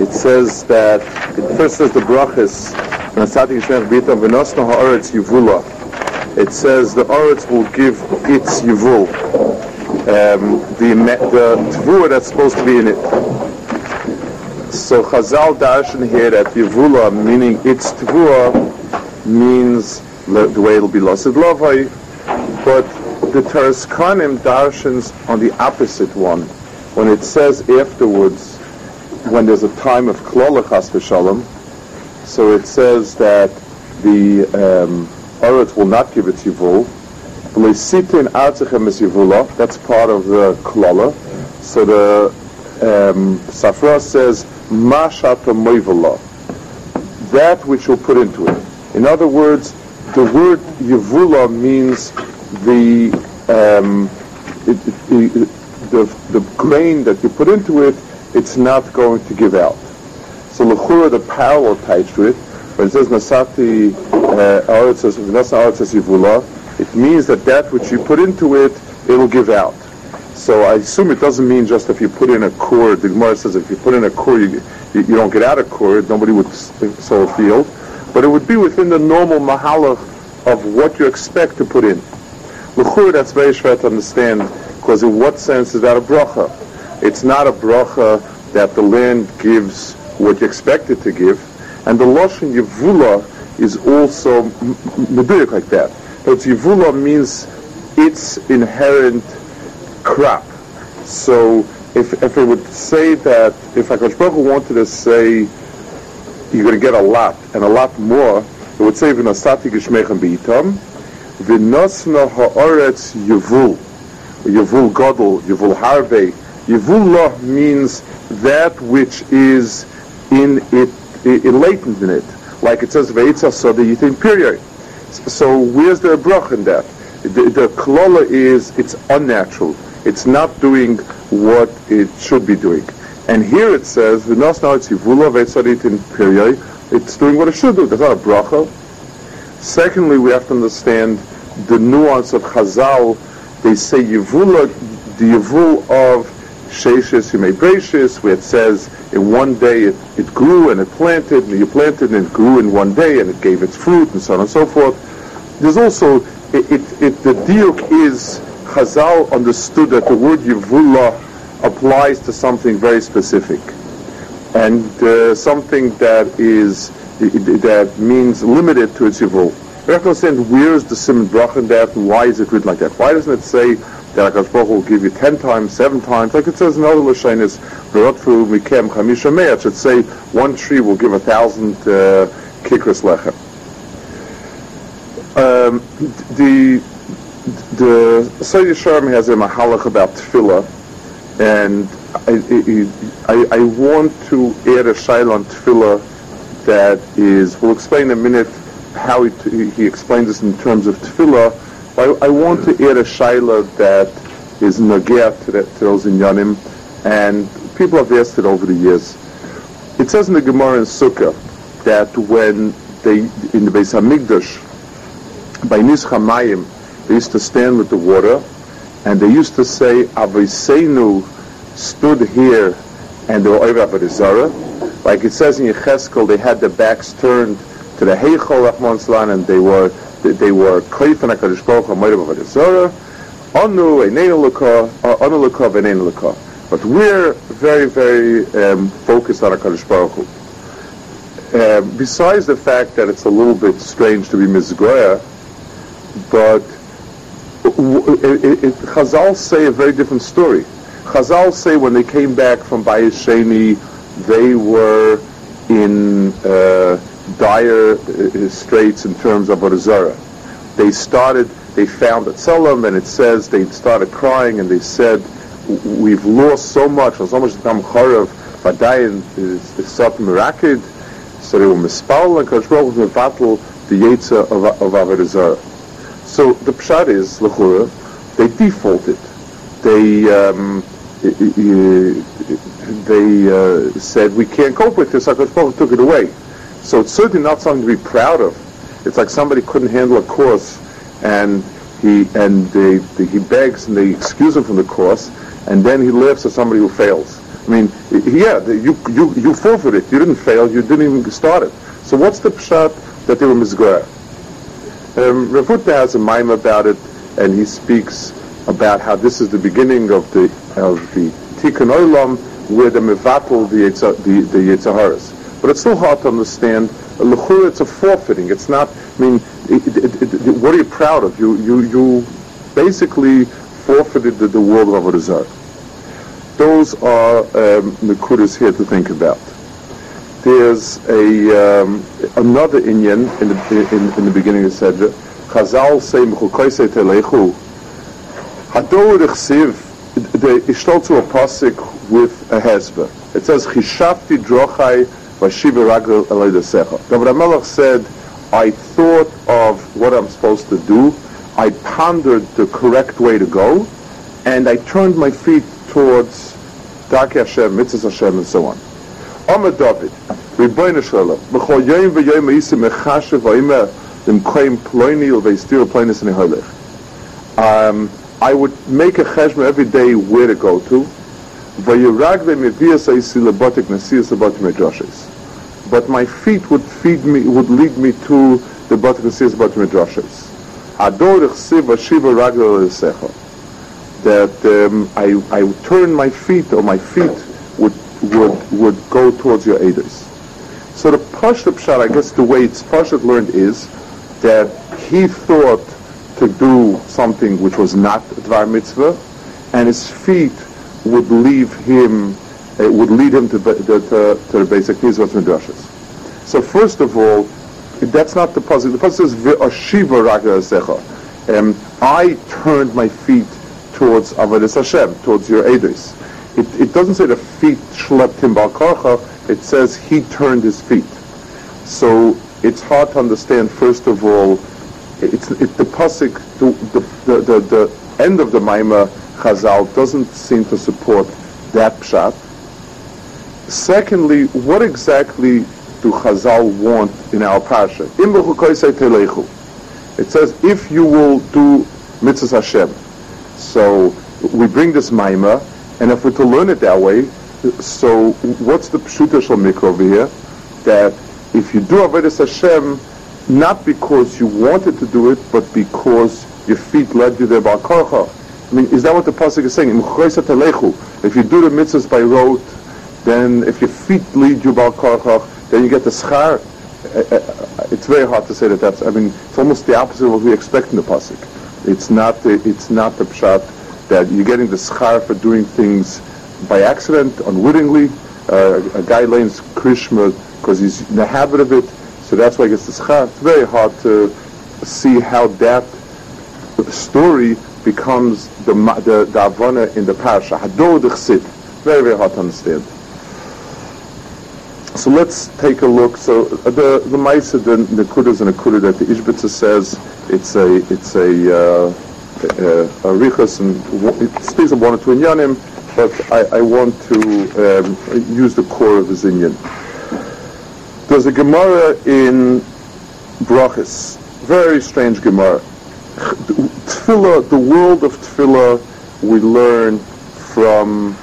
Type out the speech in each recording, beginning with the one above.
it says that, it first says the brachas. It says the Aretz will give its yivul, um, the, the tvua that's supposed to be in it. So Chazal darshan here that yivula, meaning its tvua, means the way it'll be lost at Lavai, but the Toras Kohanim darshans on the opposite one. When it says afterwards, when there's a time of klolachas v'shalom, so it says that the um, will not give its yivul. That's part of the klola. So the um, Sifra says mashata. That which you'll put into it. In other words, the word yivula means the, um, it, it, the the grain that you put into it, it's not going to give out. So lechura, the parallel tied to it, when it says nasati uh, says yivula, it means that that which you put into it, it'll give out. So I assume it doesn't mean just if you put in a cord. The Gemara says if you put in a cord, you, you, you don't get out a cord, nobody would sow a field. But it would be within the normal mahalach of what you expect to put in. L'chur, that's very shver to understand, because in what sense is that a bracha? It's not a bracha that the land gives what you expect it to give, and the Lashon Yevula is also meduyik like that. But Yevula means its inherent crop. So if, if it would say that, if HaKadosh Baruch wanted to say, you're going to get a lot, and a lot more, it would say, v'nasati gishmechem b'itam, v'nosna ha'aretz yevul, yevul gadol, yevul harvei. Yevullah means that which is in it, in latent in it. Like it says, v'etzah soda yitin period. So where's the brach in that? The, the klola is, it's unnatural. It's not doing what it should be doing. And here it says, v'nos now it's yivula. It's doing what it should do. That's not a bracha. Secondly, we have to understand the nuance of Chazal. They say Yevula, the Yevul of Sheshes Yimei where it says in one day it, it grew and it planted, and you planted and it grew in one day and it gave its fruit, and so on and so forth. There's also, it, it, it the diuk is, Chazal understood that the word Yevula applies to something very specific. And uh, something that is that means limited to its yivul. We have to understand where is the simon brach in that and why is it written like that. Why doesn't it say that HaKadosh Baruch will give you ten times, seven times, like it says in other Lashonis, Berotfu Mikem Chamisha Mei, it should say one tree will give a thousand uh, kikras lechem. Um, the the Sayyid Sharm has a mahalach about tefillah, and I, I, I want to add a shaila on tefillah that is, we'll explain in a minute how he, he explains this in terms of tefillah. I, I want to add a shaila that is nagea to, that, to those and people have asked it over the years. It says in the Gemara in Sukkah that when they, in the Beis HaMikdash, by Nischamayim, they used to stand with the water, and they used to say, Aviseinu stood here, and they were Avodah like it says in Yecheskel, they had their backs turned to the Heichol Salan, and they were they, were Koyfen HaKadosh Baruch HaMoirav Avodah Zarah, Anu Einenu L'ka, Anu L'ka V'Einenu L'ka. But we're very, very um, focused on HaKadosh Baruch Hu. Uh, besides the fact that it's a little bit strange to be Mizgoya, but it, it, it, Chazal say a very different story. Chazal say when they came back from Bayis Sheni, they were in uh, dire uh, straits in terms of Arizara. They started, they found at Tzelem, and it says they started crying, and they said, we've lost so much, so much time Chorav, Vadayan is Sat Mirakid. So they were mispal and Kadosh Baruch Hu mevatel the Yetzer of, of. So the pshat is, Lechura, they defaulted. They, um, they uh, said, we can't cope with this, HaKadosh Baruch took it away. So it's certainly not something to be proud of. It's like somebody couldn't handle a course and he and they, they, he begs and they excuse him from the course, and then he laughs at somebody who fails. I mean, yeah, you you you forfeited. You didn't fail. You didn't even start it. So what's the pshat that they were mizgor? Um, Rav has a mime about it, and he speaks about how this is the beginning of the of the Tikkun Olam, where the mevatel the the the Yetzaharas. But it's still hard to understand. L'chura, it's a forfeiting. It's not. I mean, it, it, it, what are you proud of? You you you basically forfeited the, the world of Avodah. Those are um, Nekudas here to think about. There's a um, another Inyan in the in, in the beginning of Sedra. Chazal say Mechukoisei Telechu. Hador Rechsiv. The Ishtal to a pasuk with a hezbah. It says Chishafti Drochai Ragel Melech said, I thought of what I'm supposed to do. I pondered the correct way to go, and I turned my feet towards Darkei Hashem, Mitzvah Hashem, and so on. Omer David, Rebbeinu Shalom, B'chol Yom v'Yom Yisim Mechashev V'Imer L'Mkoim Ploini L'Veistir Ploinis Neholech. Um, I would make a cheshma every day where to go to. But my feet would feed me, would lead me to the Batik Nesiyas Batik L'Secha. That um, I, I would turn my feet, or my feet would, would, would go towards your Edis. So the Pashat Pshat, I guess the way it's Pashat learned is that he thought to do something which was not Dvar Mitzvah, and his feet would leave him, it would lead him to, the, to, to the basic Nizvat Midrashas. So first of all, that's not the puzzle. The puzzle says, V'ashiva Raga um, I turned my feet towards Avodah Hashem, towards your Edis. It, it doesn't say the feet schlepped him Balkarcha, it says he turned his feet. So it's hard to understand, first of all, it's it, the pasuk, the, the, the, the, end of the Maima Chazal doesn't seem to support that pshat. Secondly, what exactly do Chazal want in our parsha? It says, if you will do mitzvah Hashem. So we bring this Maima, and if we're to learn it that way, so what's the pshuta mikro over here? That if you do avodas Hashem, not because you wanted to do it, but because your feet led you there by korcha. I mean, is that what the pasuk is saying? If you do the mitzvahs by rote, then if your feet lead you by korcha, then you get the schar. Uh, uh, it's very hard to say that that's. I mean, it's almost the opposite of what we expect in the pasuk. It's not the. It's not the pshat that you're getting the schar for doing things by accident, unwittingly. Uh, a guy learns krishma because he's in the habit of it so that's why I guess it's It's very hard to see how that story becomes the the, the in the parasha. Hador Chsid. Very, very hard to understand. So let's take a look. So uh, the the Maisa, the Nekudas and Nekuda that the Ishbitzer says, it's a it's a uh, a, a richas and it speaks of one or two inyanim, but I, I want to um, use the core of the zinyan. There's a Gemara in Brachis, very strange Gemara. Tefillah, the world of Tefillah, we learn from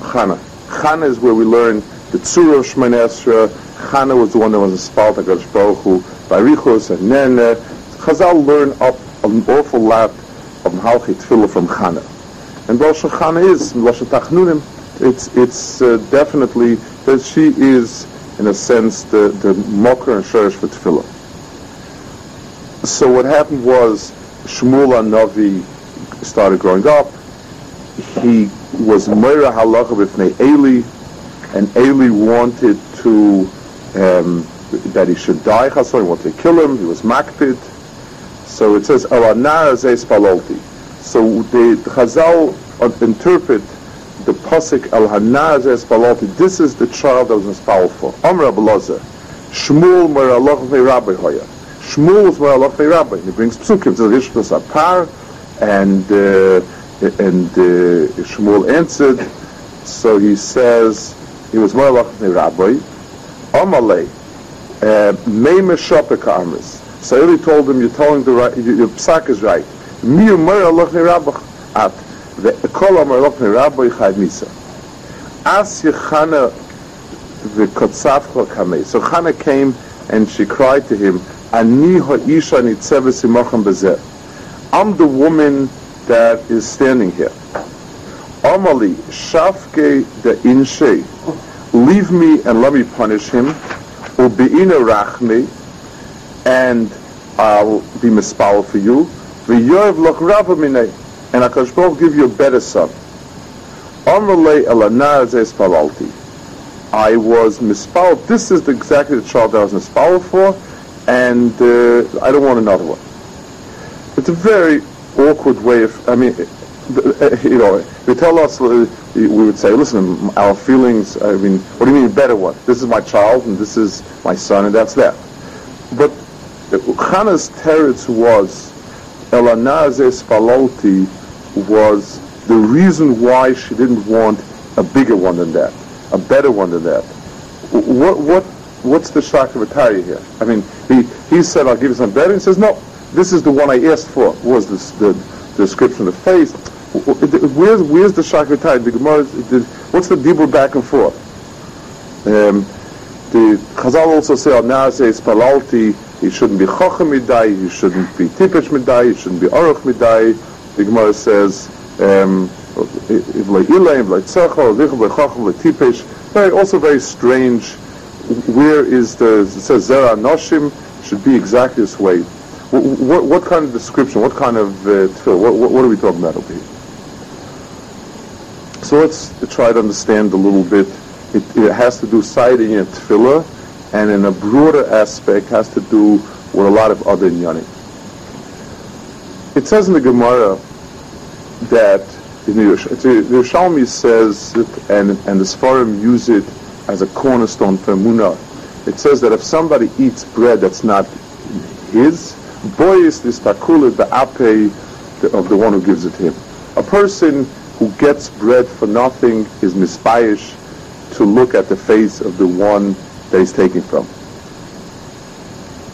Chana. Chana is where we learn the Tzura of Shemon Esra. Chana was the one that was inspired by Gadosh Baruch Hu, by Richos and Nene. Chazal learn up an awful lot of Malchi Tefillah from Chana. And Rosh Chana is, Rosh Tachnunim, it's, it's uh, definitely that she is, in a sense, the, the mocker and sherish for tefillah. So what happened was Shmuel Navi started growing up. He was Meira Halacha with Eli, and Eli wanted to um, that he should die. Chasson wanted to kill him. He was makpid. So it says Alanar Palolti. So the, the Chazal interpret the Pasik El Hanaz Espaloti, this is the child that was inspired for. Amr Shmuel Mer Allah Rabbi Hoya. Shmuel is Mer Allah Rabbi. He brings psukim to the Rishpas Apar, and uh, and uh, Shmuel answered. So he says he was Mer Allah Rabbi. Amalei, uh, Meime Shopeka Amris. So Eli told him, you're telling the right, your psak is right. Mi Mer Allah Rabbi at וכל המרלוק מרבוי חייב מיסה. As Yechana the Kotzavcha Kamei. So Chana came and she cried to him, I'm the woman that is standing here. Amali, shafke de inshe. Leave me and let me punish him. Ubeina rachme, and I'll be mispal for you. V'yoyev loch rava minei and HaKadosh Baruch give you a better son. Amrle elanaz palalti. I was mispal. This is exactly the child that I was mispal for, and uh, I don't want another one. It's a very awkward way of. I mean, you know, they tell us, uh, we would say, listen, our feelings. I mean, what do you mean better one? This is my child, and this is my son, and that's that. But Chana's teretz was elanaz palalti was the reason why she didn't want a bigger one than that, a better one than that. What what what's the Shakavatari here? I mean, he he said I'll give you some better. He says no, this is the one I asked for. Was this the, the description of the face? Where's where's the Shakavatari? The Gemara. The, what's the dibur back and forth? Um, the Chazal also say on says Palalti. He shouldn't be chochem midai. He shouldn't be tipesh midai. He shouldn't be aruch midai. The Gemara says, um, also very strange. Where is the, it says Zera Noshim, should be exactly this way. What, what, kind of description, what kind of uh, what, what, what, are we talking about here? So let's try to understand a little bit. It, it has to do citing a tefillah, and in a broader aspect has to do with a lot of other inyanim. It says in the Gemara that the Yerushalmi says it, and, and the Sfarim use it as a cornerstone for Munah. It says that if somebody eats bread that's not his, boy is this takula the ape of the one who gives it him. A person who gets bread for nothing is misbayish to look at the face of the one that he's taking from.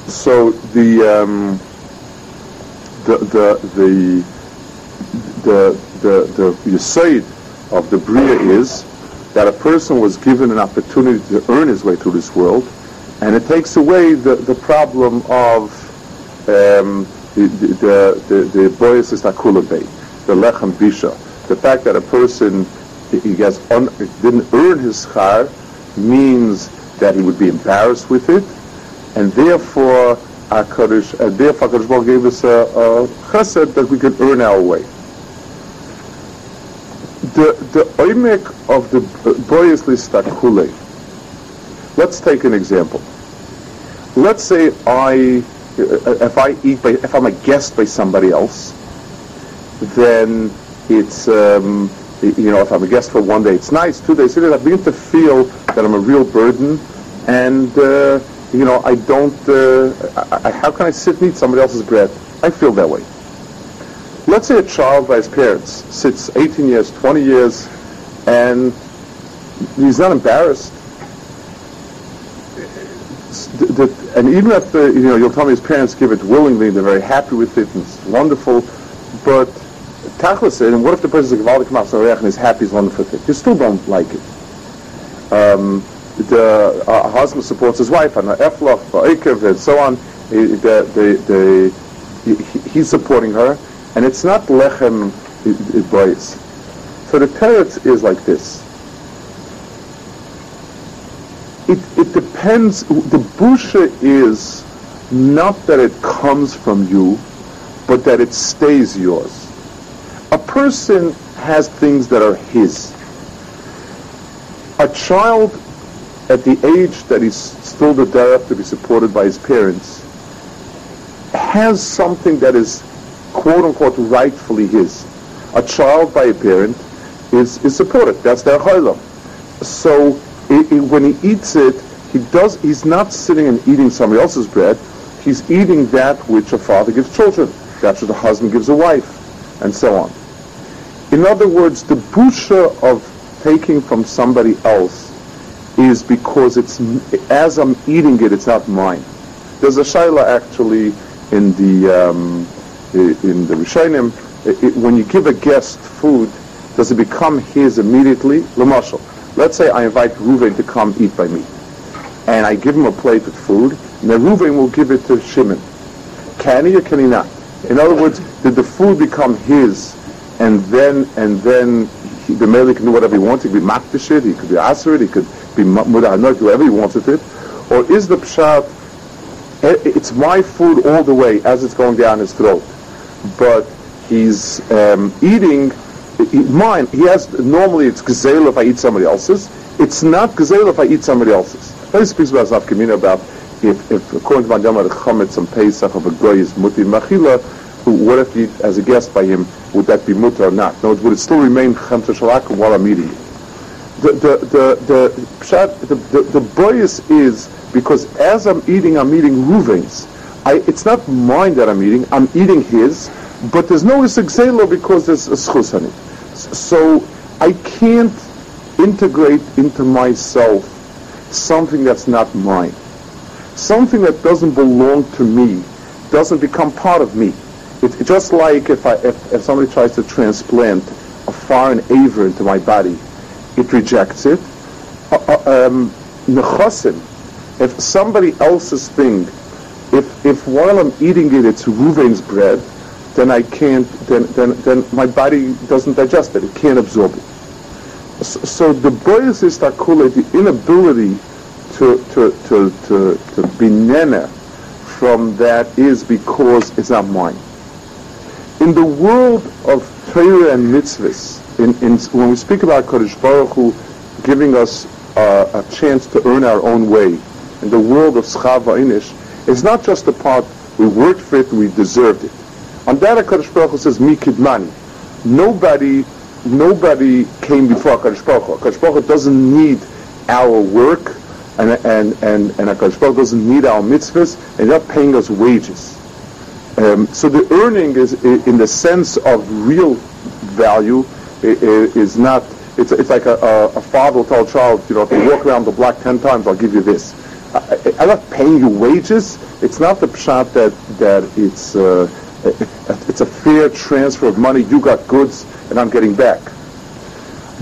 So the um, the the the the the the yisaid of the bria is that a person was given an opportunity to earn his way through this world, and it takes away the, the problem of um, the the the, the boyas the lechem bisha, the fact that a person he gets un, didn't earn his schar means that he would be embarrassed with it, and therefore HaKadosh, and therefore HaKadosh Baruch gave us a, a chesed that we could earn our way the oimek of the boyes listakule. Let's take an example. Let's say I, if I eat by, if I'm a guest by somebody else, then it's, um, you know, if I'm a guest for one day, it's nice. Two days, three days, I begin to feel that I'm a real burden, and uh, you know, I don't. Uh, I, how can I sit and eat somebody else's bread? I feel that way. Let's say a child by his parents sits 18 years, 20 years, and he's not embarrassed. And even if the, you know, you'll tell me his parents give it willingly, they're very happy with it, and it's wonderful, but tachlis said, and what if the person's a gewaldig matzarech and is happy, is wonderful with it? You still don't like it. Um, the uh, husband supports his wife and eflach, and so on. The, the, the, he's supporting her, and it's not lechem boys. So the teretz is like this. It, it depends, the busha is not that it comes from you, but that it stays yours. A person has things that are his. A child at the age that he's still the derech to be supported by his parents has something that is quote unquote rightfully his. A child by a parent is, is supported. That's their chayla. So it, it, when he eats it, he does. He's not sitting and eating somebody else's bread. He's eating that which a father gives children. That's what a husband gives a wife, and so on. In other words, the busha of taking from somebody else is because it's as I'm eating it, it's not mine. There's a shaila actually in the um, in the Rishonim. when you give a guest food, does it become his immediately? Lamashal. Let's say I invite Ruven to come eat by me, and I give him a plate of food, and then Ruven will give it to Shimon. Can he or can he not? In other words, did the food become his, and then and then he, the male can do whatever he wants. He could be makdish he could be aserid, he could be mudahanot, whoever he wants with it. Or is the pshat, eh, it's my food all the way as it's going down his throat, but he's um, eating he, mine. He has normally it's gazel if I eat somebody else's. It's not gazel if I eat somebody else's. But He speaks about Zaf about if, if according to Mandama the chametz and Pesach of a goy is muti machila, what if you as a guest by him would that be mutter or not? No, would it still remain chamta shalakum while I'm eating it? The the the the the, the, the boyus is because as I'm eating, I'm eating ruvens. I, it's not mine that I'm eating. I'm eating his, but there's no isexelo because there's a schus on it. So I can't integrate into myself something that's not mine. Something that doesn't belong to me doesn't become part of me. It's just like if, I, if, if somebody tries to transplant a foreign aver into my body, it rejects it. Uh, uh um, if somebody else's thing, if, if while I'm eating it, it's Ruvain's bread, then I can't, then, then, then my body doesn't digest it. It can't absorb it. So, so the boyas is takula, the inability to, to, to, to, to be nene from that is because it's not mine in the world of Torah and mitzvahs, in, in, when we speak about Kodesh Baruch Hu giving us uh, a chance to earn our own way, in the world of Schava Inish, it's not just the part we worked for it, we deserved it. On that, Kodesh Baruch Hu says, Mi Kidmani. Nobody, nobody came before Kodesh Baruch Hu. Kodesh Baruch Hu doesn't need our work, and, and, and, and HaKadosh Baruch Hu doesn't need our mitzvahs, and they're not paying us wages. Um, so the earning is, in the sense of real value, is not. It's, it's like a, a, father will tell a child, you know, if you walk around the block ten times, I'll give you this. I, am not paying you wages. It's not the pshat that that it's uh, it's a fair transfer of money. You got goods, and I'm getting back.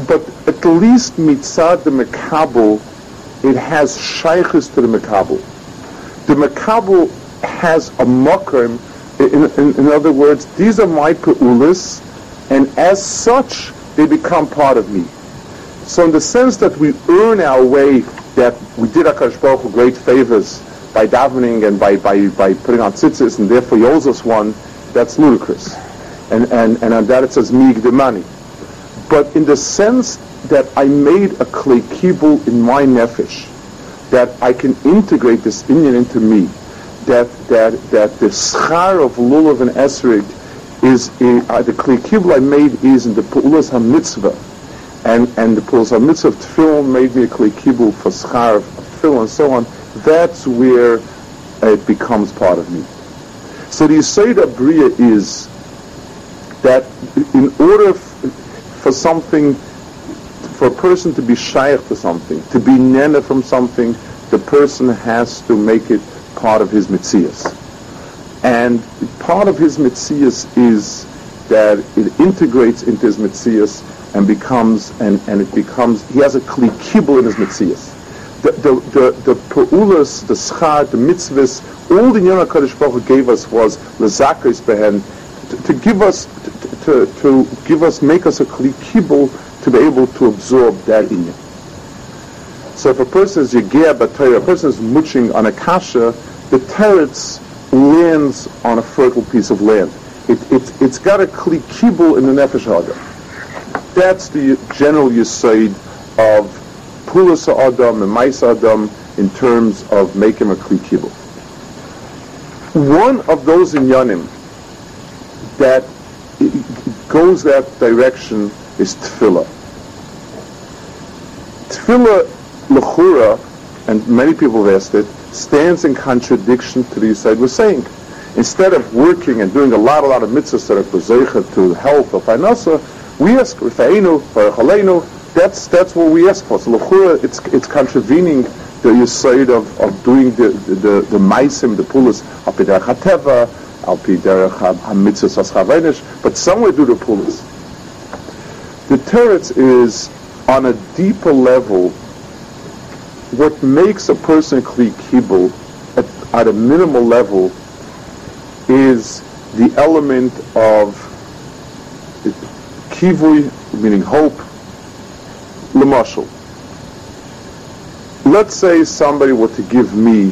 But at least mitzad the mekabel, it has shaykhs to the mekabel. The mekabel has a makrim in, in, in, other words, these are my pe'ulis, and as such, they become part of me. So in the sense that we earn our way, that we did HaKadosh Baruch Hu great favors by davening and by, by, by putting on tzitzis, and therefore he owes us one, that's ludicrous. And, and, and on that it says, Mi Kidmani. But in the sense that I made a klei kibul in my nefesh, that I can integrate this Indian into me, that that that the schar of lulav and esrig is in, uh, the kli I made is in the pu'ulas ha-mitzvah, and and the pu'ulas ha-mitzvah of tefillin made me a kli Kibul for schar tefillin and so on. That's where it becomes part of me. So the Yisayda Bria is that in order f- for something, for a person to be shaykh to something, to be nena from something, the person has to make it part of his mitzias. And part of his mitzias is that it integrates into his mitzias and becomes, and, and it becomes, he has a kli kibble in his mitzias. The, the, the, the pa'ulas, the schar, the mitzvahs, all the Yonah Kaddish Baruch gave us was lezakris behen, to, give us, to, to, to give us, make us a kli kibble to be able to absorb that in you. So if a person is Yegea Batayra, a person is muching on a kasha, the teretz lands on a fertile piece of land. It, it, it's got a kli kibul in the nefesh. That's the general yisaid of pulas adam and mais adam in terms of making a kli kibul. One of those inyanim that goes that direction is tefillah. Tefillah lechura, and many people have asked it, stands in contradiction to the Yisrael was saying. Instead of working and doing a lot, a lot of mitzvahs that are to health or parnasa, we ask Rifa'inu, Farachalenu, that's that's what we ask for. So it's it's contravening the Yisrael of, of doing the the the, the maisim, the pulas, al piderach hateva, al piderach hamitzvahs but somewhere do the pulas. The teretz is on a deeper level what makes a person kli kibul at, at a minimal level is the element of kivui, meaning hope, lemashal. Let's say somebody were to give me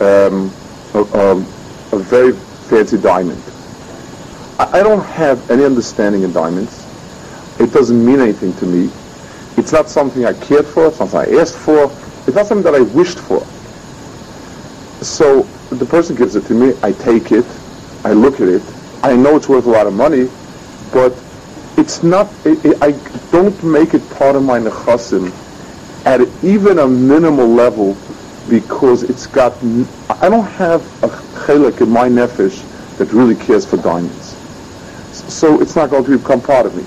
um, a, a, a, very fancy diamond. I, I don't have any understanding in diamonds. It doesn't mean anything to me. It's not something I cared for. It's not something I asked for. It's not something that I wished for. So the person gives it to me. I take it. I look at it. I know it's worth a lot of money, but it's not. It, it, I don't make it part of my nechasim at even a minimal level because it's got. I don't have a chelik in my nefesh that really cares for diamonds, so it's not going to become part of me.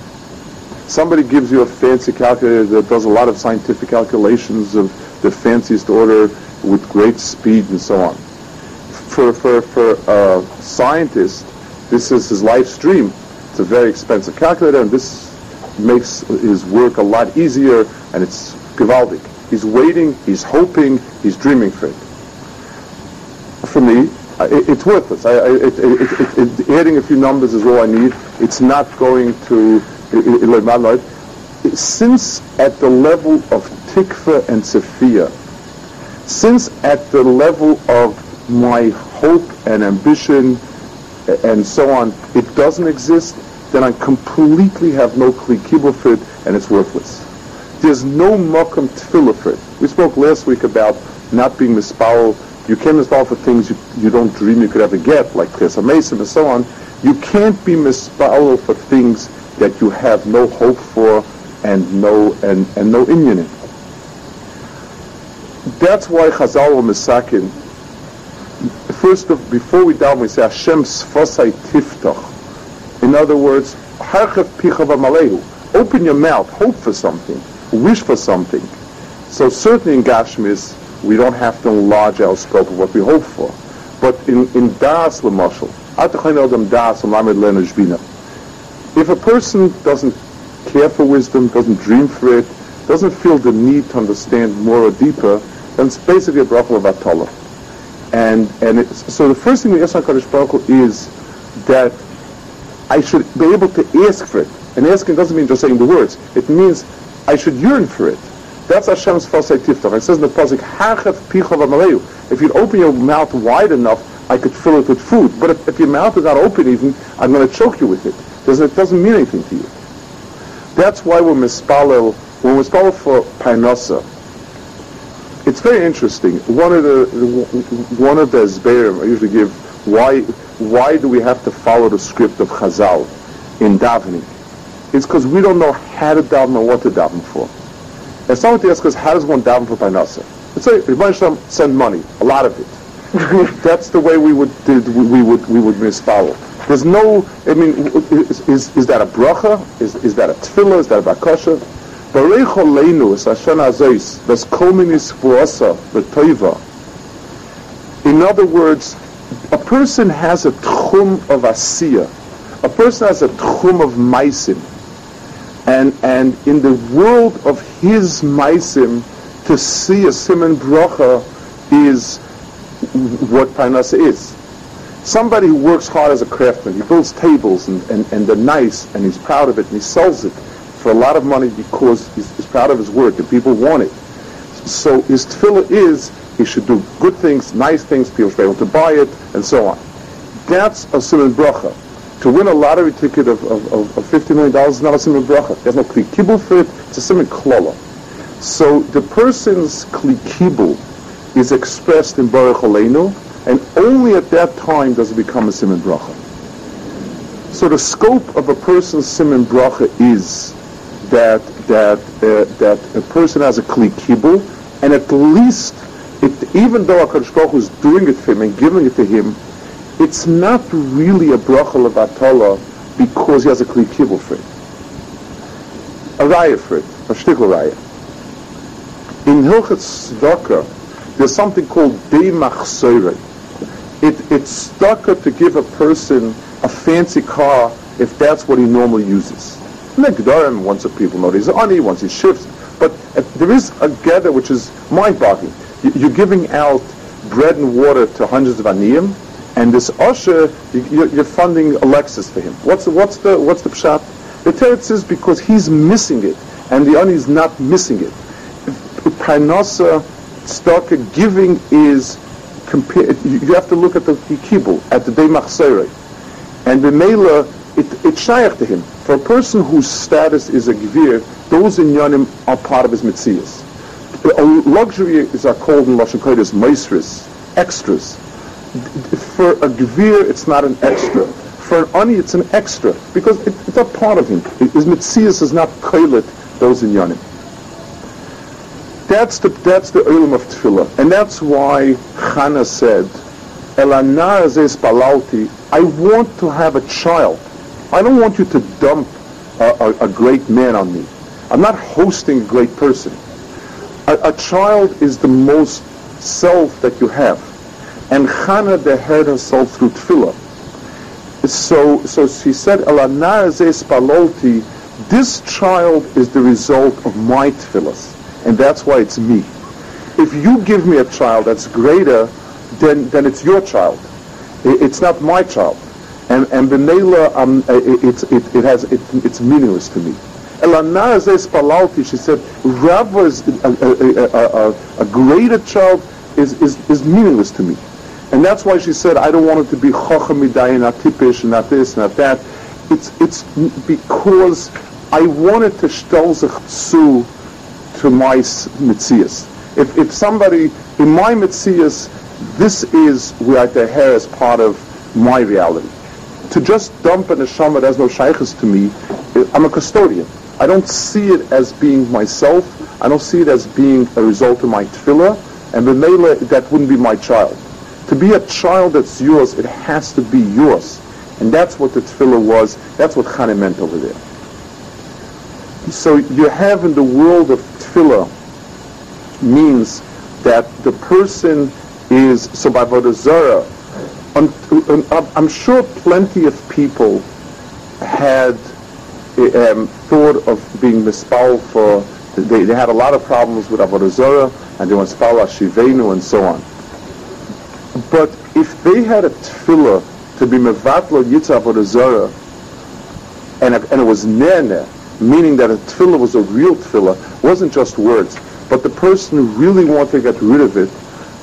Somebody gives you a fancy calculator that does a lot of scientific calculations of the fanciest order with great speed and so on. For, for, for a scientist, this is his life stream. It's a very expensive calculator, and this makes his work a lot easier, and it's gewaldig. He's waiting, he's hoping, he's dreaming for it. For me, it's worthless. I, it, it, it, adding a few numbers is all I need. It's not going to, my life. since at the level of tikva and Sophia, since at the level of my hope and ambition and so on, it doesn't exist, then I completely have no kli for it and it's worthless. There's no makam tefillah for it. We spoke last week about not being mispowel. You can't mispowel for things you, you don't dream you could ever get, like Chesa Mason and so on. You can't be mispowel for things that you have no hope for and no and, and no inyan in. That's why Chazal wa Misakin, first of, before we down, we say Hashem sfosai tiftach. In other words. Open your mouth, hope for something, wish for something. So certainly in Gashmis, we don't have to enlarge our scope of what we hope for. But in, in Das Lamashal, if a person doesn't care for wisdom, doesn't dream for it, doesn't feel the need to understand more or deeper, then it's basically a bracha of Atala. And, and so the first thing we ask HaKadosh Baruch Hu is that I should be able to ask for it. And asking doesn't mean just saying the words. It means I should yearn for it. That's Hashem's Fasai Tiftach. It says in the Pasuk, Hachat Picha If you'd open your mouth wide enough, I could fill it with food. But if, if your mouth is not open even, I'm going to choke you with it. Because it doesn't mean anything to you. That's why we're mispalel, when we're mispalel for Parnosa, it's very interesting. One of the one of the Zberim I usually give why why do we have to follow the script of Chazal in davening? It's because we don't know how to daven or what to daven for. And someone asks us, how does one daven for Parnasa? Let's say Rebbe send money, a lot of it. That's the way we would we would we would misfollow. There's no, I mean, is, is, is that a bracha? Is, is that a tefillah? Is that a bakasha? Baruch Aleinu es Hashem Azois, ves kol minis v'toiva. In other words, a person has a tchum of asiya. A person has a tchum of maisim. And, and in the world of his maisim, to see a simon bracha is what parnasa is. Somebody who works hard as a craftsman, he builds tables and, and, and they're nice and he's proud of it and he sells it for a lot of money because he's, he's proud of his work and people want it. So his tefillah is he should do good things, nice things, people should be able to buy it, and so on. That's a simon bracha. To win a lottery ticket of, of, of, of $50 million is not a simon bracha. There's no kli kibul for it, it's a simon klola. So the person's kli kibul is expressed in Baruch Aleinu, and only at that time does it become a simon bracha. So the scope of a person's simon bracha is that that uh, that a person has a kli kibul, and at least, it, even though HaKadosh Baruch Hu is doing it for him and giving it to him, it's not really a bracha levatala because he has a kli kibul for it. A raya for it, a shtickle raya. In Hilchot Tzedakah, there's something called Deimach It, it's tzedakah to give a person a fancy car if that's what he normally uses. Negdarim, once the people know he's ani, once he shifts. But uh, there is a gather which is mind-boggling. You're giving out bread and water to hundreds of aniyim, and this usher, you're funding Alexis for him. What's the, what's the, what's the pshat? The teretz is because he's missing it, and the ani is not missing it. Parnasa, tzedakah, giving is, compare, you have to look at the kibul, at the day. And the mela, it, it's shaykh to him. For a person whose status is a gvir, those inyanim are part of his mitzias. Um, luxury is are called in Lashon Kodesh maestris, extras. For a gvir, it's not an extra. For an ani, it's an extra because it, it's not part of him. His mitzias is not koilet those inyanim. That's the that's the ilm of tefillah, and that's why Chana said, "Elanar palalti." I want to have a child. I don't want you to dump a, a, a great man on me. I'm not hosting a great person. A, a, child is the most self that you have. And Chana had herself through tefillah. So, so she said, this child is the result of my tefillahs. And that's why it's me. If you give me a child that's greater, then, then it's your child. It's not my child. And and Benela, um, it, it, it has it, it's meaningless to me. Elana Palalti, she said, Rava is a, a, a, a, greater child is, is, is meaningless to me. And that's why she said, I don't want it to be chochamidai, not tipish, not this, not that. It's, it's because I wanted to shtel zu to my mitzias. If, if somebody, in my mitzias, this is where the hair is part of my reality. To just dump an neshama that has no shaykhs to me, I'm a custodian. I don't see it as being myself. I don't see it as being a result of my tefillah. And b'meila, that wouldn't be my child. To be a child that's yours, it has to be yours. And that's what the tefillah was. That's what Chana meant over there. So you have in the world of tefillah means that the person is so by Vodazara. I'm sure plenty of people had um, thought of being mispal for. They, they, had a lot of problems with Avodah and they were mispal Shivenu and so on. But if they had a tefillah to be mevatlo yitzah Avodah and, and it was nene, meaning that a tefillah was a real tefillah, wasn't just words, but the person really wanted to get rid of it,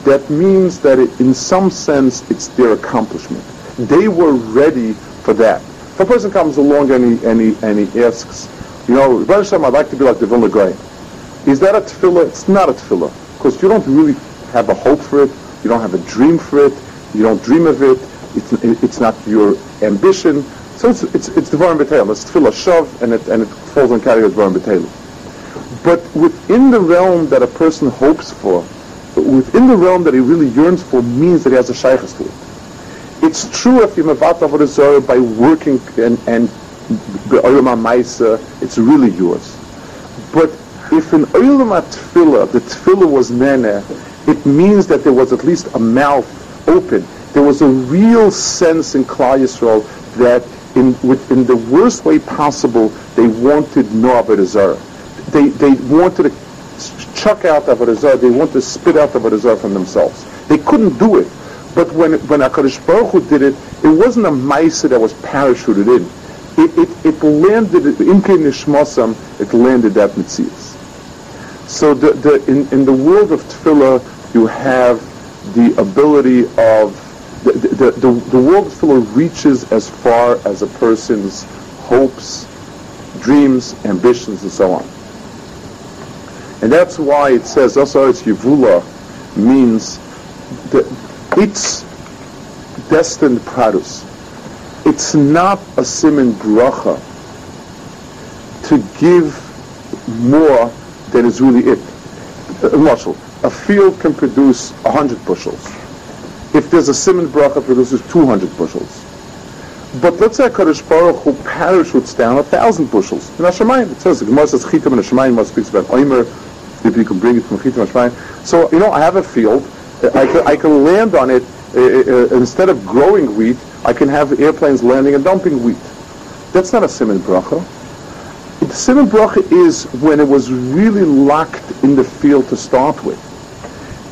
that means that it, in some sense it's their accomplishment. They were ready for that. If a person comes along and he, and he, and he asks, you know, Hashem, I'd like to be like the Vilna Gra. Is that a tefillah? It's not a tefillah because you don't really have a hope for it. You don't have a dream for it. You don't dream of it. It's, it's not your ambition. So it's it's it's the Varim B'Telim. It's tefillah shav, and it and it falls in category of Varim B'Telim. But within the realm that a person hopes for, within the realm that he really yearns for means that he has a shaykhs to it. It's true if you're Mavat Avodah by working and, and Maisa, it's really yours. But if in Olam Tefillah, the Tefillah was Nene, it means that there was at least a mouth open. There was a real sense in Klal Yisrael that in, in the worst way possible, they wanted no Avodah They, they wanted to chuck out Avodah Zarah, they want to spit out Avodah Zarah from themselves. They couldn't do it. But when, when HaKadosh Baruch Hu did it, it wasn't a Maisa that was parachuted in. It, it, it landed, Imke Nishmasam, it landed that Mitzias. So the, the, in, in the world of Tefillah, you have the ability of, the, the, the, the world of Tefillah reaches as far as a person's hopes, dreams, ambitions, and so on. And that's why it says Asaretz Yivula means that it's destined pradus. It's not a simin bracha to give more than is really it. Uh, Marshall, a field can produce 100 bushels. If there's a simon bracha, produces 200 bushels. But let's say Kadosh Baruch Hu parachutes down a thousand bushels. In Hashemayim, it says, the Gemara says, Chitam and Hashemayim, speaks about Oimer, if you can bring it from Chitam Hashemayim. So, you know, I have a field, I can, I can land on it, uh, uh, instead of growing wheat, I can have airplanes landing and dumping wheat. That's not a simon bracha. The simon bracha is when it was really locked in the field to start with.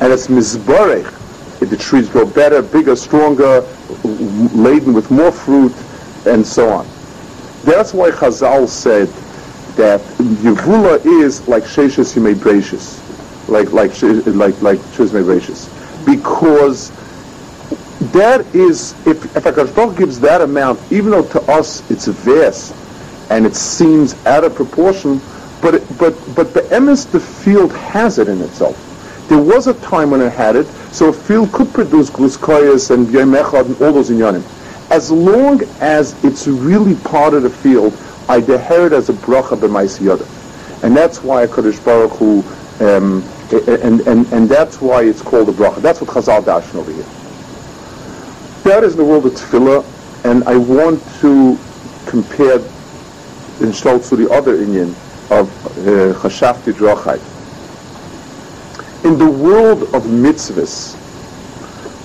And it's mizbarech, the trees grow better, bigger, stronger, laden with more fruit, and so on. That's why Chazal said that Yevula is like Sheshes Yimei Breishis, like like like like Sheshes Yimei because that is if if Hakadosh gives that amount, even though to us it's vast and it seems out of proportion, but it, but but the emes the field has it in itself. There was a time when it had it, so a field could produce gluskoyas and yemechad and all those inyanim. As long as it's really part of the field, I deher it as a bracha b'maisiyada. And that's why a Kaddish Baruch Hu, um, and, and, and that's why it's called a bracha. That's what Chazal dashin over here. That is the world of tefillah, and I want to compare in Stolz to the other Indian of uh, Chashafti Drachai in the world of mitzvahs,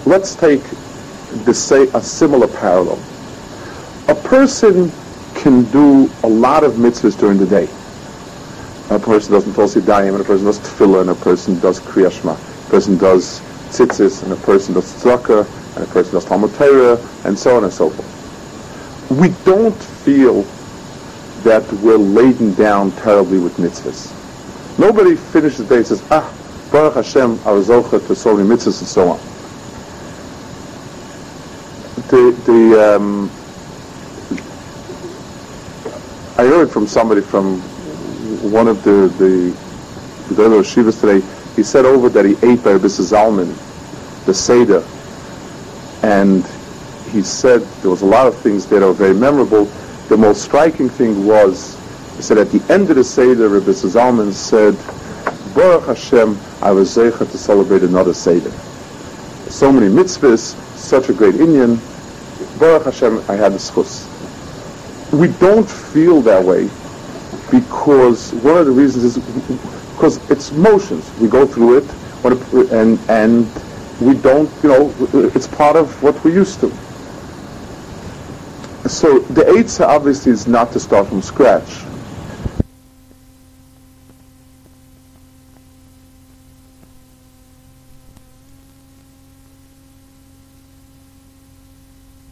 let's take the say a similar parallel. A person can do a lot of mitzvahs during the day. A person doesn't Nefos Yadayim, and a person does Tefillah, and a person does Kriyashma, a person does Tzitzis, and a person does Tzedakah, and a person does Talmud Torah, and so on and so forth. We don't feel that we're laden down terribly with mitzvahs. Nobody finishes the day and says, ah, Baruch Hashem, I was to so many mitzvahs and so on. The, the, um, I heard from somebody from one of the, the, the other Shivas today, he said over that he ate by Rabbi Zalman, the Seder, and he said there was a lot of things that are very memorable. The most striking thing was, he said at the end of the Seder, Rabbi Zalman said, Baruch Hashem, I was zeicha to celebrate another Seder. So many mitzvahs, such a great Indian. Baruch Hashem, I had the schus. We don't feel that way because one of the reasons is because it's motions. We go through it, and and we don't, you know, it's part of what we're used to. So the Eitzah obviously is not to start from scratch.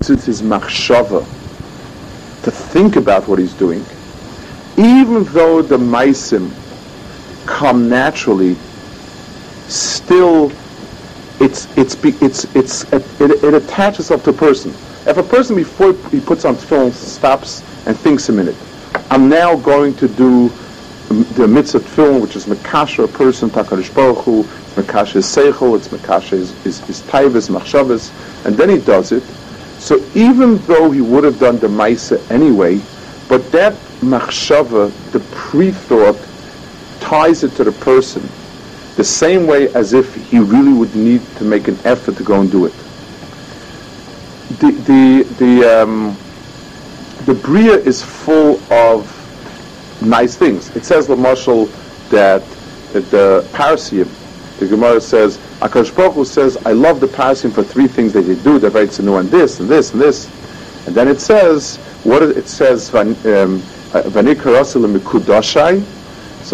with his machshava to think about what he's doing, even though the maisim come naturally, still it's it's it's it's it, it, attaches itself to a person. If a person before he puts on tefillin stops and thinks a minute, I'm now going to do the mitzvah tefillin, which is mekasha a person, takarish baruch hu, mekasha is seichel, it's mekasha is is, machshavas, and then he does it. So even though he would have done the Maisa anyway, but that machshava, the pre-thought, ties it to the person the same way as if he really would need to make an effort to go and do it. The the the um, the bria is full of nice things. It says the marshal that, that the parasim, the Gemara says Akash Baruch says, I love the passing for three things that they do. They're very tzinu and this and this and this. And then it says, what it says, um, So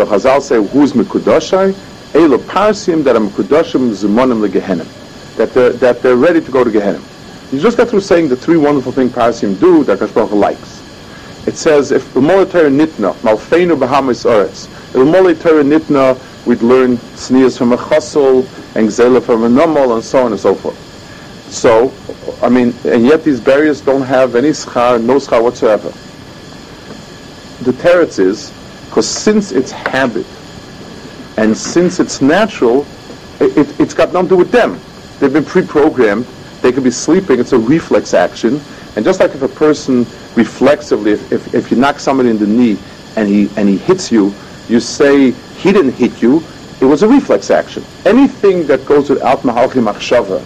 Chazal say, who's Mikudashai? Elo Parsim that are Mikudashim Zimonim Legehenim. That they're, that they're ready to go to Gehenim. You just got through saying the three wonderful things Parsim do that Hu likes. It says, if B'molitari Nitna, Malfeinu Bahamas Oretz, B'molitari Nitna, we'd learn sneers from a chassul, and gzela from a nomal, and so on and so forth. So, I mean, and yet these barriers don't have any schar, no schar whatsoever. The teretz is, because since it's habit, and since it's natural, it, it, it's got nothing to do with them. They've been pre-programmed. They could be sleeping. It's a reflex action. And just like if a person reflexively, if, if, if you knock somebody in the knee and he, and he hits you, you say he didn't hit you, it was a reflex action. Anything that goes without mahalchi machshava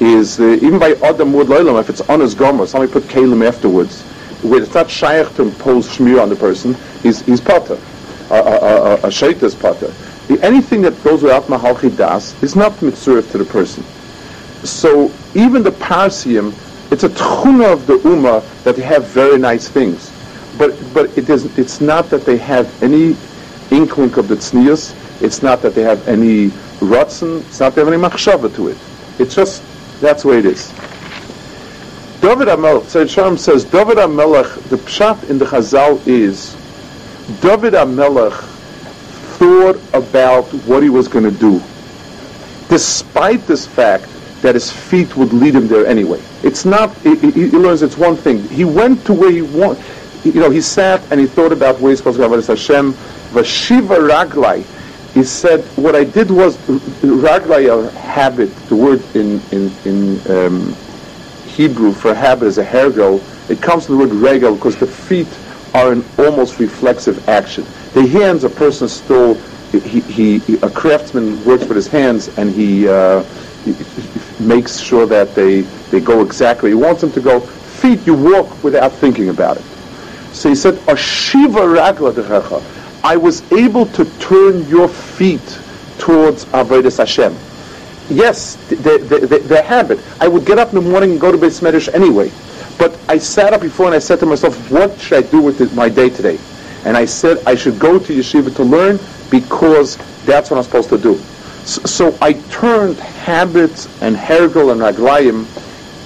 is, uh, even by Adam Loilam, if it's on his gomer, somebody put kalim afterwards, where it's not shaykh to impose shmir on the person, he's, he's potter. A, a, shaita's potter. Anything that goes without mahalchi das is not mitzvah to the person. So even the parsium, it's a tchuna of the ummah that they have very nice things. But, but it is, it's not that they have any inkling of the tznius, it's not that they have any rutzen, it's not that they have any machshava to it. It's just, that's the way it is. David HaMelech, Tzad Shalom says, David HaMelech, the pshat in the Chazal is, David HaMelech thought about what he was going to do, despite this fact that his feet would lead him there anyway. It's not, he, he learns it's one thing. He went to where he wanted, you know, he sat and he thought about where he's supposed to go, Hashem, Vashiva Raglai, he said, what I did was, Raglai, a habit, the word in, in, in um, Hebrew for habit is a hergel. It comes from the word regel because the feet are an almost reflexive action. The hands, a person still, he, he, a craftsman works with his hands and he, uh, he, makes sure that they, they go exactly. He wants them to go. Feet, you walk without thinking about it. So he said, Ashiva ragla dechecha. I was able to turn your feet towards Avodah Hashem yes, the, habit. I would get up in the morning and go to Beis Medrash anyway. But I sat up before and I said to myself, what should I do with my day today? And I said I should go to yeshiva to learn because that's what I'm supposed to do. So, so I turned habits and hergel and raglayim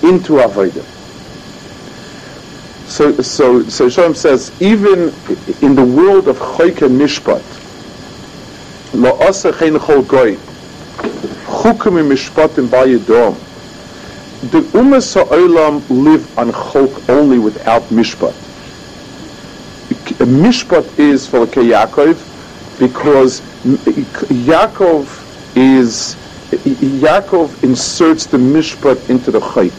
into avodah. So, so, so Shalom says, even in the world of choyke mishpat, chukim mishpatim bayidom. The Umas Ha'olam live on chok only without mishpat. Mishpat is for Yaakov because Yaakov is Yaakov inserts the mishpat into the chayk.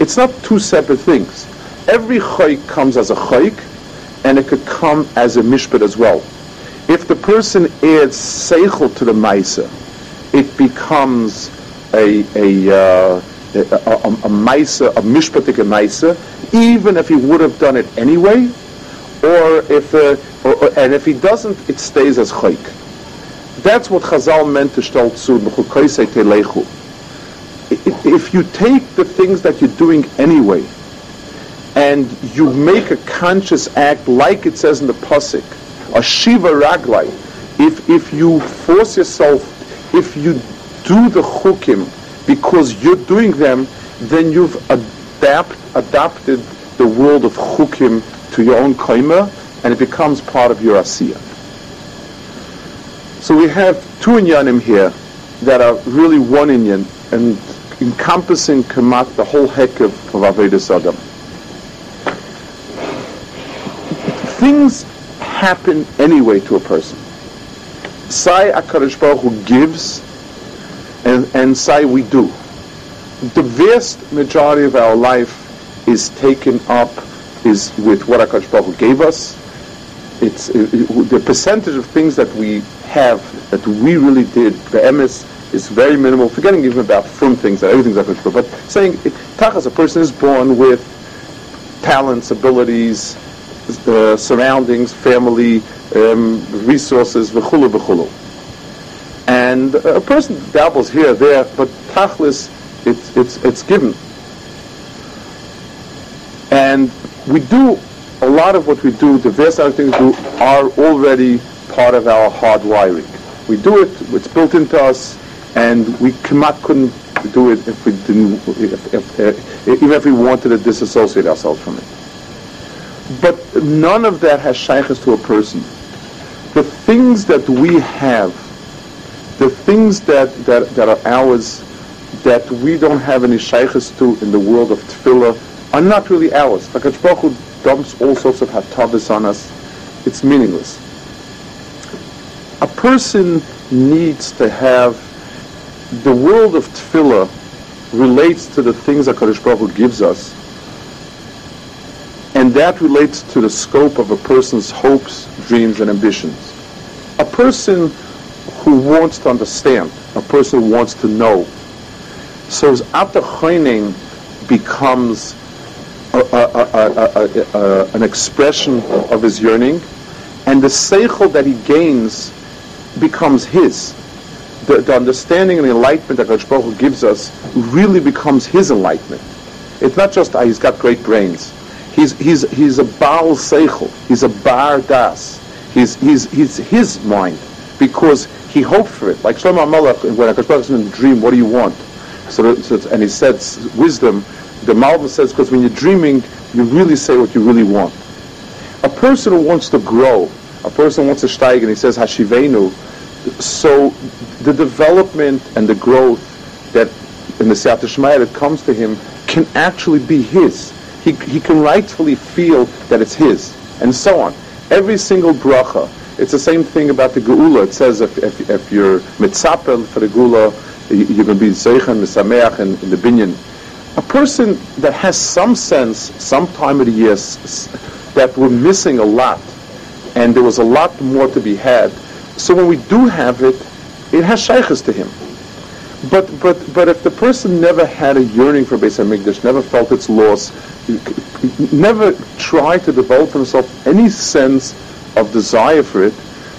It's not two separate things. Every chayk comes as a chayk, and it could come as a mishpat as well. If the person adds seichel to the ma'isa, it becomes a a uh, a, a, a maisa, a mishpatik even if he would have done it anyway, or if uh, or, or, and if he doesn't, it stays as chayk. That's what Chazal meant to tzur telechu. If you take the things that you're doing anyway, and you make a conscious act, like it says in the pasuk, a shiva raglai, if if you force yourself if you do the chukim because you're doing them, then you've adapt, adapted the world of chukim to your own kaima, and it becomes part of your asiya. So we have two inyanim here that are really one inyan and encompassing kamat the whole heck of, of Avedis Adam. Things happen anyway to a person. Say HaKadosh Baruch Hu gives, and, and say we do. The vast majority of our life is taken up is with what HaKadosh Baruch gave us. It's it, it, the percentage of things that we have that we really did. The MS is very minimal. Forgetting even about fun things, that everything's HaKadosh Baruch But saying, tachas, a person is born with talents, abilities, surroundings, family, um, resources, v'chulu v'chulu. And a person dabbles here, there, but tachlis, it's, it's, it's given. And we do, a lot of what we do, the various other things we do, are already part of our hard wiring. We do it, it's built into us, and we cannot, couldn't do it if we didn't, if, if, uh, even if we wanted to disassociate ourselves from it. But none of that has shaykhs to a person the things that we have, the things that, that, that are ours, that we don't have any shaykhs to in the world of tefillah, are not really ours. Hakadosh Baruch dumps all sorts of hatavis on us. It's meaningless. A person needs to have the world of tefillah relates to the things that Kadosh Baruch Hu gives us, and that relates to the scope of a person's hopes, dreams, and ambitions. A person who wants to understand, a person who wants to know. So his Atachoining becomes a, a, a, an expression of his yearning, and the seichel that he gains becomes his. The, the understanding and enlightenment that Hakadosh gives us really becomes his enlightenment. It's not just ah, he's got great brains. He's, he's, he's a Baal Seichel. He's a Bar Das. He's, he's, he's his mind because he hoped for it. Like Shlomo Malach, when Hakadosh Baruch in a dream, what do you want? So, so and he says wisdom. The Malva says because when you're dreaming, you really say what you really want. A person who wants to grow, a person wants to steig, and he says Hashivenu. So the development and the growth that in the Siyata Shemaya that comes to him can actually be his. He, he can rightfully feel that it's his, and so on. Every single bracha, it's the same thing about the Geula. It says if, if, if you're mitzapel for the Geula, you're going to be Zeichen, Misameach, in, in the Binyan. A person that has some sense, some time of the year, that we're missing a lot, and there was a lot more to be had. So when we do have it, it has shaykhs to him. But but but if the person never had a yearning for Beis Hamikdash, never felt its loss, never tried to develop himself any sense of desire for it,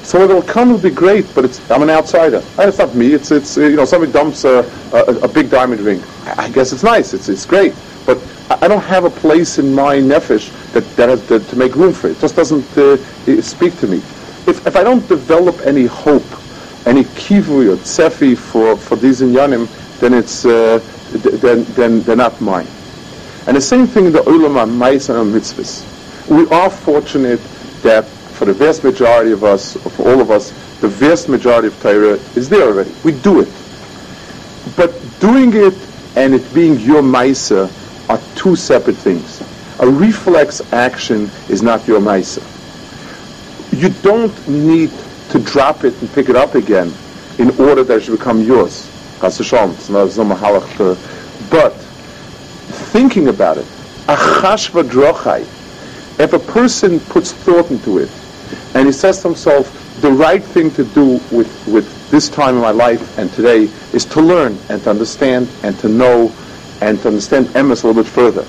so it'll come will be great. But it's I'm an outsider. It's not me. It's it's you know somebody dumps a, a, a big diamond ring. I guess it's nice. It's it's great. But I don't have a place in my nefesh that that has to, to make room for it. It just doesn't uh, speak to me. If if I don't develop any hope any kivu or tsefi for, for these inyanim, then it's uh, then, then they're not mine. And the same thing in the ulama mais and mitzvahs. We are fortunate that for the vast majority of us, for all of us, the vast majority of Torah is there already. We do it. But doing it and it being your maisa are two separate things. A reflex action is not your maisa. You don't need to drop it and pick it up again in order that it should become yours. But thinking about it, a khashva draid. if a person puts thought into it and he says to himself, the right thing to do with, with this time in my life and today is to learn and to understand and to know and to understand Emes a little bit further.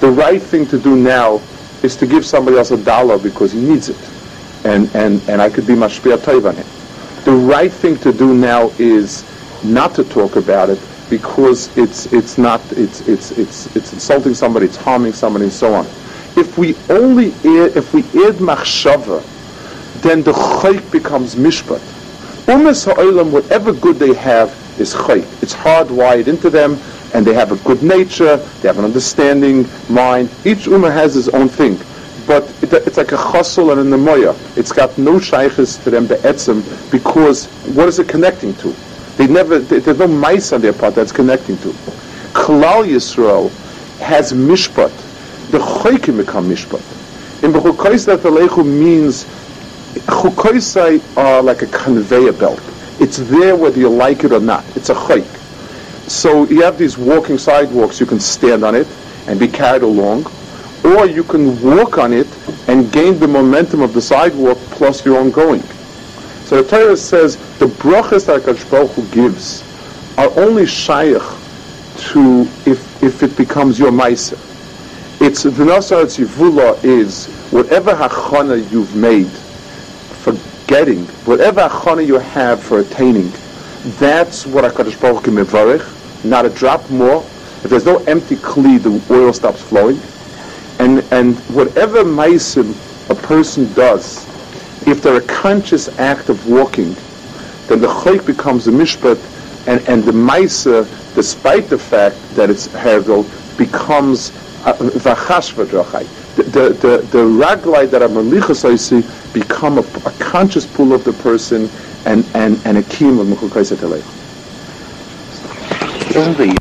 The right thing to do now is to give somebody else a dollar because he needs it and, and, and I could be mashpia toiv on him. The right thing to do now is not to talk about it because it's it's not it's it's it's it's insulting somebody, it's harming somebody, and so on. If we only if we add machshava, then the chayk becomes mishpat. Umas ha'olam, whatever good they have, is chayk. It's hardwired into them, and they have a good nature, they have an understanding mind. Each ummah has his own thing but it, it's like a chassul and a nemoya. It's got no shaykhs to them be'etzim because what is it connecting to? They never, they, there's no mice on their part that's connecting to. Klal Yisrael has mishpat. The choikim become mishpat. In Bechukoisai Alechu means chukoisai are like a conveyor belt. It's there whether you like it or not. It's a choik. So you have these walking sidewalks. You can stand on it and be carried along or you can walk on it and gain the momentum of the sidewalk plus your own going. So the Torah says the brachas that Hakadosh Baruch Hu gives are only shaykh to if if it becomes your ma'aser. It's the Nasar Tzivula is whatever hachana you've made for getting, whatever hachana you have for attaining, that's what Hakadosh Baruch Hu mevarich. Not a drop more. If there's no empty kli, the oil stops flowing. And, and whatever maisim a person does, if they're a conscious act of walking, then the chayk becomes a mishpat, and, and the maisa, despite the fact that it's hergel, becomes vachash v'drachai. The, the, the, the raglai that are malichas become a, a, conscious pull of the person and, and, and a kiyum of mechukais Doesn't